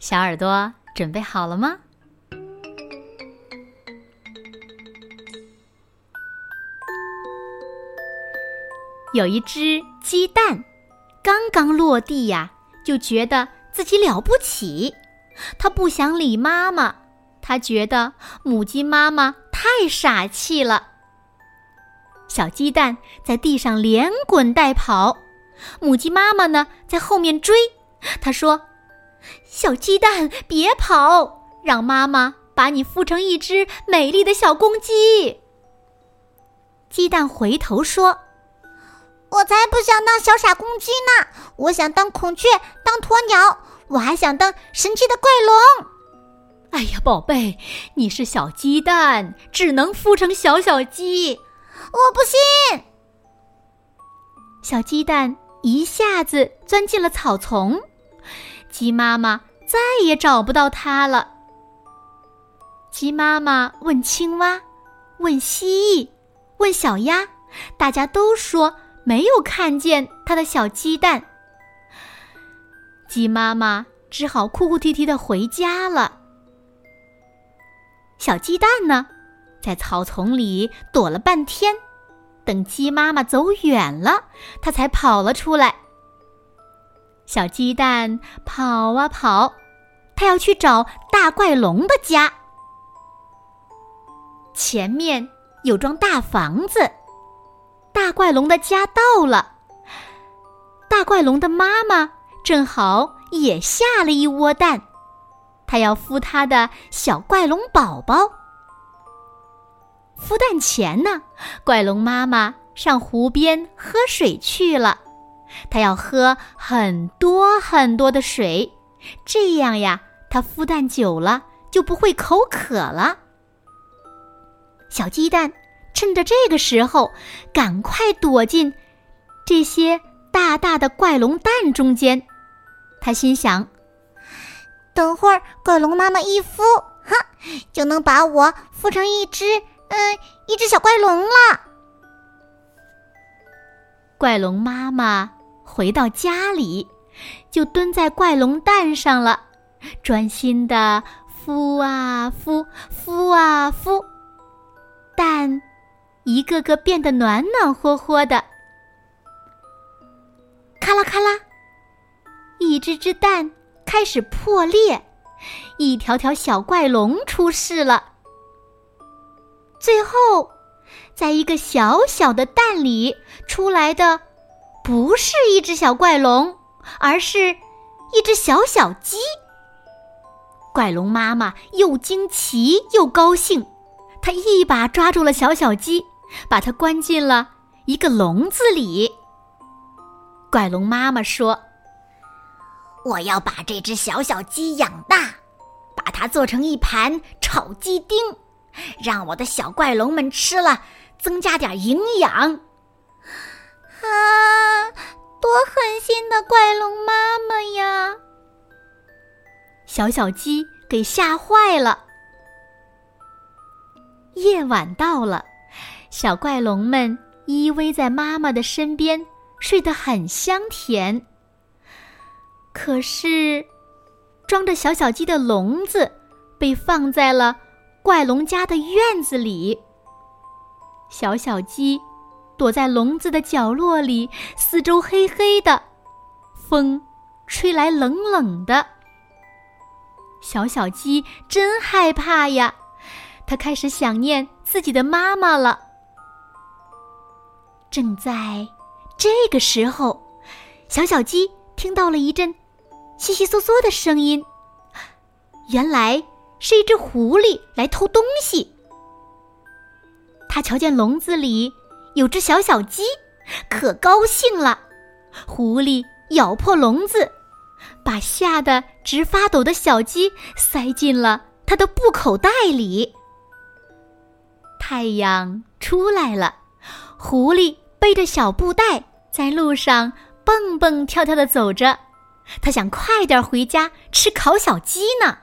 小耳朵准备好了吗？有一只鸡蛋，刚刚落地呀，就觉得自己了不起。它不想理妈妈，它觉得母鸡妈妈太傻气了。小鸡蛋在地上连滚带跑，母鸡妈妈呢在后面追。它说。小鸡蛋，别跑！让妈妈把你孵成一只美丽的小公鸡。鸡蛋回头说：“我才不想当小傻公鸡呢！我想当孔雀，当鸵鸟，我还想当神奇的怪龙。”哎呀，宝贝，你是小鸡蛋，只能孵成小小鸡。我不信！小鸡蛋一下子钻进了草丛。鸡妈妈再也找不到它了。鸡妈妈问青蛙，问蜥蜴，问小鸭，大家都说没有看见它的小鸡蛋。鸡妈妈只好哭哭啼啼的回家了。小鸡蛋呢，在草丛里躲了半天，等鸡妈妈走远了，它才跑了出来。小鸡蛋跑啊跑，它要去找大怪龙的家。前面有幢大房子，大怪龙的家到了。大怪龙的妈妈正好也下了一窝蛋，它要孵它的小怪龙宝宝。孵蛋前呢，怪龙妈妈上湖边喝水去了。它要喝很多很多的水，这样呀，它孵蛋久了就不会口渴了。小鸡蛋趁着这个时候，赶快躲进这些大大的怪龙蛋中间。他心想：等会儿怪龙妈妈一孵，哈，就能把我孵成一只，嗯，一只小怪龙了。怪龙妈妈。回到家里，就蹲在怪龙蛋上了，专心的孵啊孵，孵啊孵，蛋一个个变得暖暖和和的。咔啦咔啦，一只只蛋开始破裂，一条条小怪龙出世了。最后，在一个小小的蛋里出来的。不是一只小怪龙，而是一只小小鸡。怪龙妈妈又惊奇又高兴，她一把抓住了小小鸡，把它关进了一个笼子里。怪龙妈妈说：“我要把这只小小鸡养大，把它做成一盘炒鸡丁，让我的小怪龙们吃了，增加点营养。”啊！多狠心的怪龙妈妈呀！小小鸡给吓坏了。夜晚到了，小怪龙们依偎在妈妈的身边，睡得很香甜。可是，装着小小鸡的笼子被放在了怪龙家的院子里。小小鸡。躲在笼子的角落里，四周黑黑的，风吹来冷冷的。小小鸡真害怕呀，它开始想念自己的妈妈了。正在这个时候，小小鸡听到了一阵悉悉嗦嗦的声音，原来是一只狐狸来偷东西。它瞧见笼子里。有只小小鸡，可高兴了。狐狸咬破笼子，把吓得直发抖的小鸡塞进了他的布口袋里。太阳出来了，狐狸背着小布袋在路上蹦蹦跳跳的走着，它想快点回家吃烤小鸡呢。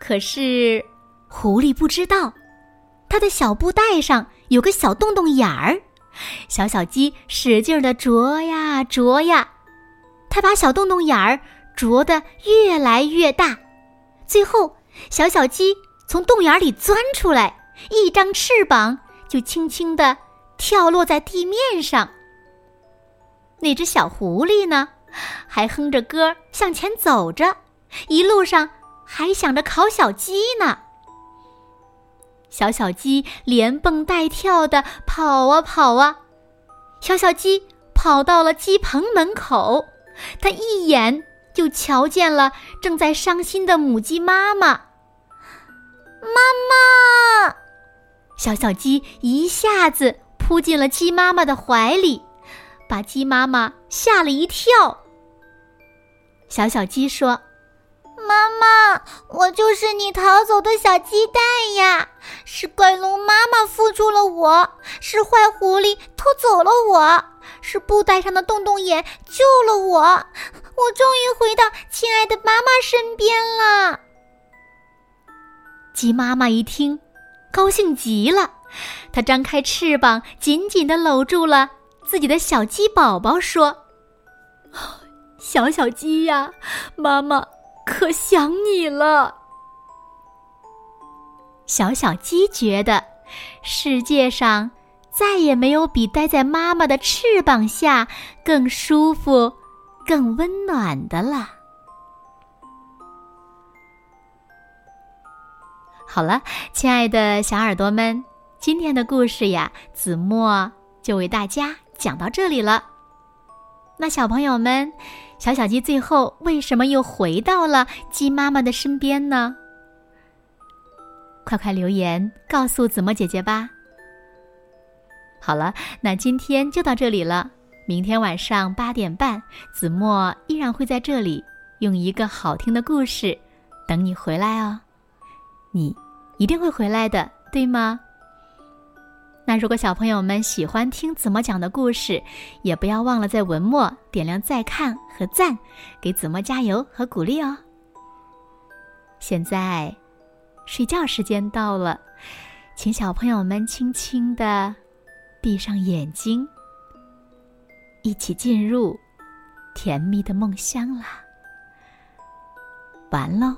可是，狐狸不知道，他的小布袋上有个小洞洞眼儿，小小鸡使劲的啄呀啄呀，它把小洞洞眼儿啄得越来越大，最后，小小鸡从洞眼里钻出来，一张翅膀就轻轻的跳落在地面上。那只小狐狸呢，还哼着歌向前走着，一路上。还想着烤小鸡呢。小小鸡连蹦带跳的跑啊跑啊，小小鸡跑到了鸡棚门口，它一眼就瞧见了正在伤心的母鸡妈妈。妈妈！小小鸡一下子扑进了鸡妈妈的怀里，把鸡妈妈吓了一跳。小小鸡说。妈妈，我就是你逃走的小鸡蛋呀！是怪龙妈妈孵出了我，是坏狐狸偷走了我，是布袋上的洞洞眼救了我，我终于回到亲爱的妈妈身边了。鸡妈妈一听，高兴极了，它张开翅膀，紧紧的搂住了自己的小鸡宝宝，说：“小小鸡呀，妈妈。”可想你了，小小鸡觉得世界上再也没有比待在妈妈的翅膀下更舒服、更温暖的了。好了，亲爱的小耳朵们，今天的故事呀，子墨就为大家讲到这里了。那小朋友们。小小鸡最后为什么又回到了鸡妈妈的身边呢？快快留言告诉子墨姐姐吧。好了，那今天就到这里了。明天晚上八点半，子墨依然会在这里用一个好听的故事等你回来哦。你一定会回来的，对吗？那如果小朋友们喜欢听子墨讲的故事，也不要忘了在文末点亮再看和赞，给子墨加油和鼓励哦。现在，睡觉时间到了，请小朋友们轻轻的闭上眼睛，一起进入甜蜜的梦乡啦。完喽。